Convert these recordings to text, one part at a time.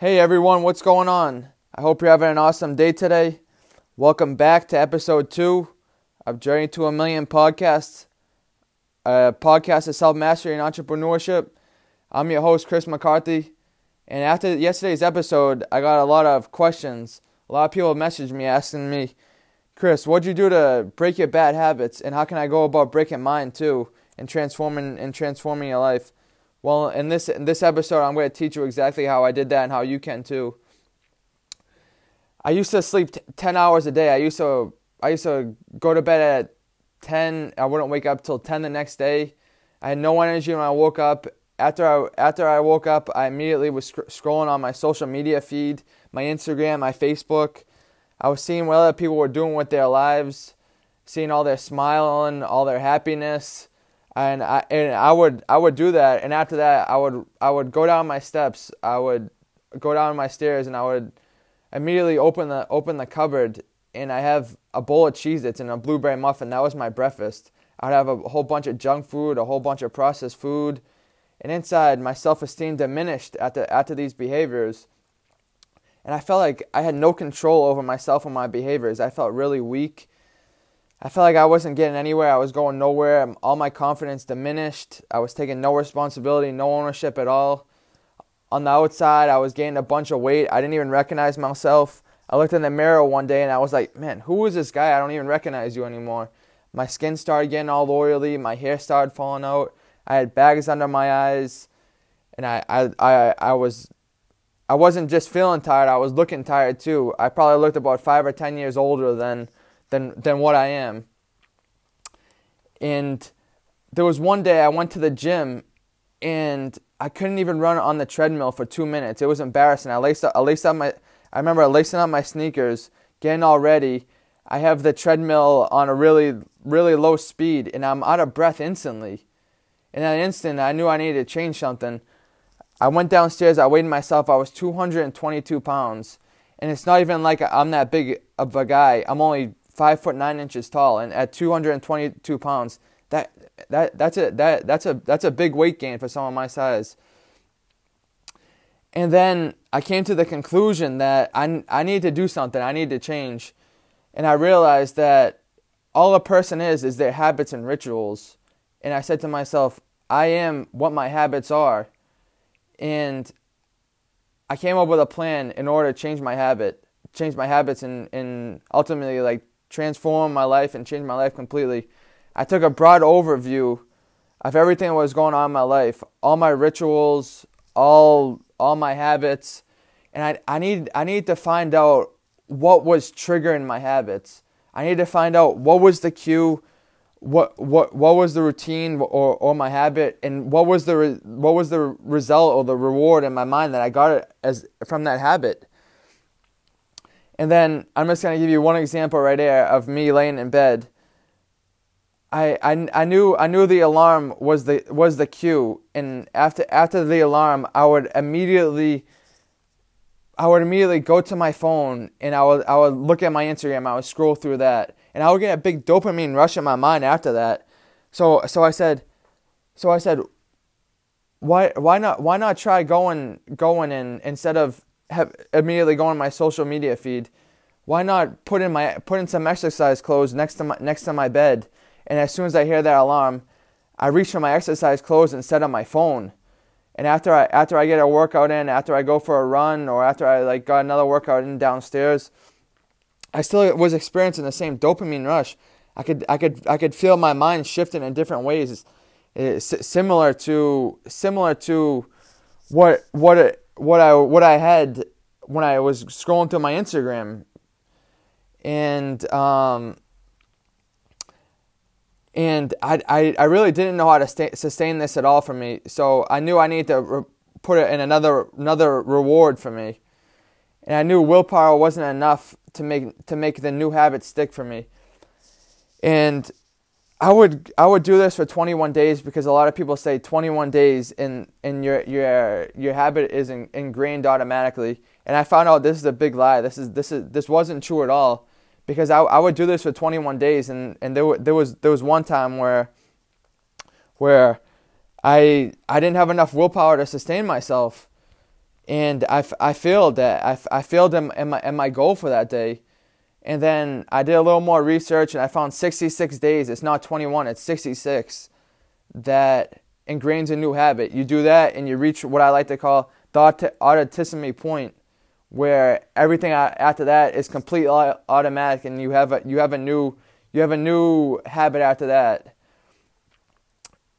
Hey everyone, what's going on? I hope you're having an awesome day today. Welcome back to episode two of Journey to a Million podcast, a podcast of self mastery and entrepreneurship. I'm your host, Chris McCarthy. And after yesterday's episode, I got a lot of questions. A lot of people messaged me asking me, Chris, what'd you do to break your bad habits, and how can I go about breaking mine too, and transforming and transforming your life? Well, in this in this episode, I'm going to teach you exactly how I did that and how you can too. I used to sleep t- ten hours a day. I used to I used to go to bed at ten. I wouldn't wake up till ten the next day. I had no energy when I woke up. After I after I woke up, I immediately was sc- scrolling on my social media feed, my Instagram, my Facebook. I was seeing what other people were doing with their lives, seeing all their smiling, all their happiness and I and I would I would do that, and after that I would I would go down my steps, I would go down my stairs, and I would immediately open the open the cupboard, and I have a bowl of Cheez-Its and a blueberry muffin. That was my breakfast. I'd have a whole bunch of junk food, a whole bunch of processed food, and inside my self esteem diminished after after these behaviors. And I felt like I had no control over myself and my behaviors. I felt really weak I felt like I wasn't getting anywhere. I was going nowhere. Um, all my confidence diminished. I was taking no responsibility, no ownership at all. On the outside, I was gaining a bunch of weight. I didn't even recognize myself. I looked in the mirror one day and I was like, man, who is this guy? I don't even recognize you anymore. My skin started getting all oily. My hair started falling out. I had bags under my eyes. And I, I, I, I was I wasn't just feeling tired, I was looking tired too. I probably looked about five or ten years older than than than what I am. And there was one day I went to the gym and I couldn't even run on the treadmill for two minutes. It was embarrassing. I laced up, I laced up my I remember lacing up my sneakers, getting all ready. I have the treadmill on a really really low speed and I'm out of breath instantly. In that instant I knew I needed to change something. I went downstairs, I weighed myself, I was 222 pounds. And it's not even like I'm that big of a guy. I'm only five foot nine inches tall, and at 222 pounds, that that that's a that that's a that's a big weight gain for someone my size. And then I came to the conclusion that I I need to do something. I need to change, and I realized that all a person is is their habits and rituals. And I said to myself, I am what my habits are, and I came up with a plan in order to change my habit, change my habits, and and ultimately like transform my life and change my life completely. I took a broad overview of everything that was going on in my life, all my rituals, all all my habits, and I I need I need to find out what was triggering my habits. I need to find out what was the cue, what what what was the routine or or my habit, and what was the re, what was the result or the reward in my mind that I got it as from that habit. And then I'm just going to give you one example right there of me laying in bed. I, I, I knew I knew the alarm was the was the cue, and after after the alarm, I would immediately I would immediately go to my phone and I would I would look at my Instagram. I would scroll through that, and I would get a big dopamine rush in my mind after that. So so I said, so I said, why why not why not try going going in instead of have immediately go on my social media feed, why not put in my put in some exercise clothes next to my next to my bed, and as soon as I hear that alarm, I reach for my exercise clothes instead of my phone. And after I after I get a workout in, after I go for a run, or after I like got another workout in downstairs, I still was experiencing the same dopamine rush. I could I could I could feel my mind shifting in different ways, it's similar to similar to what what it, what I what I had when I was scrolling through my Instagram, and um, and I, I I really didn't know how to sustain this at all for me. So I knew I needed to re- put it in another another reward for me, and I knew willpower wasn't enough to make to make the new habit stick for me, and I would I would do this for 21 days because a lot of people say 21 days and and your your your habit is in, ingrained automatically. And I found out this is a big lie. This is this is this wasn't true at all because I, I would do this for 21 days and and there there was there was one time where where I I didn't have enough willpower to sustain myself and I, I failed that I, I failed in, in my in my goal for that day, and then I did a little more research and I found 66 days. It's not 21, it's 66 that ingrains a new habit. You do that and you reach what I like to call the automaticity point, where everything after that is completely automatic, and you have a you have a new you have a new habit after that.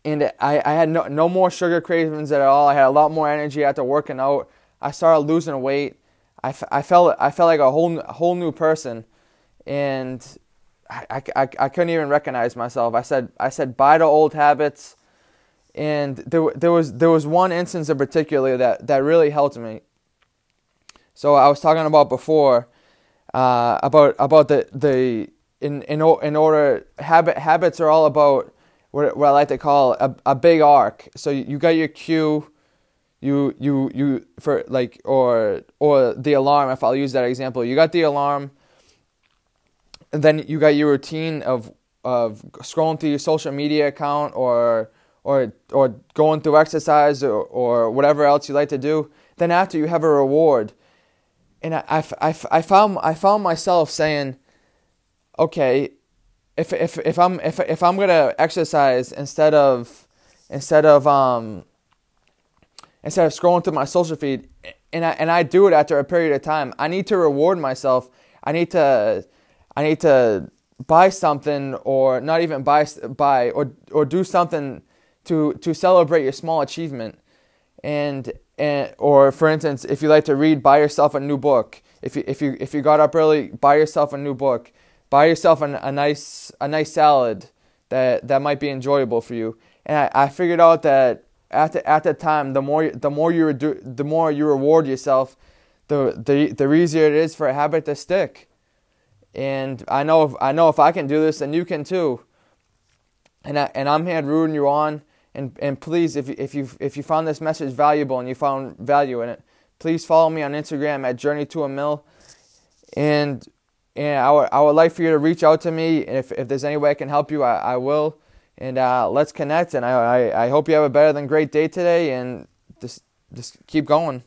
And I, I had no, no more sugar cravings at all. I had a lot more energy after working out. I started losing weight. I, I felt I felt like a whole whole new person, and I, I, I couldn't even recognize myself. I said I said bye to old habits, and there there was there was one instance in particular that that really helped me. So I was talking about before, uh, about about the the in in in order habit habits are all about what what I like to call a a big arc. So you got your cue you you you for like or or the alarm if I'll use that example you got the alarm and then you got your routine of of scrolling through your social media account or or or going through exercise or, or whatever else you like to do then after you have a reward and I, I, I, I found I found myself saying okay if if if I'm if if I'm gonna exercise instead of instead of um instead of scrolling through my social feed and I, and I do it after a period of time. I need to reward myself. I need to I need to buy something or not even buy buy or or do something to to celebrate your small achievement. And and or for instance, if you like to read, buy yourself a new book. If you if you if you got up early, buy yourself a new book. Buy yourself an, a nice a nice salad that that might be enjoyable for you. And I, I figured out that at the, at that time, the more the more you do, the more you reward yourself, the the the easier it is for a habit to stick. And I know if I know if I can do this, then you can too. And I, and I'm here rooting you on. And and please, if if you if you found this message valuable and you found value in it, please follow me on Instagram at Journey to a Mill. And and I would, I would like for you to reach out to me. If if there's any way I can help you, I, I will and uh, let's connect. And I, I, I hope you have a better than great day today, and just just keep going.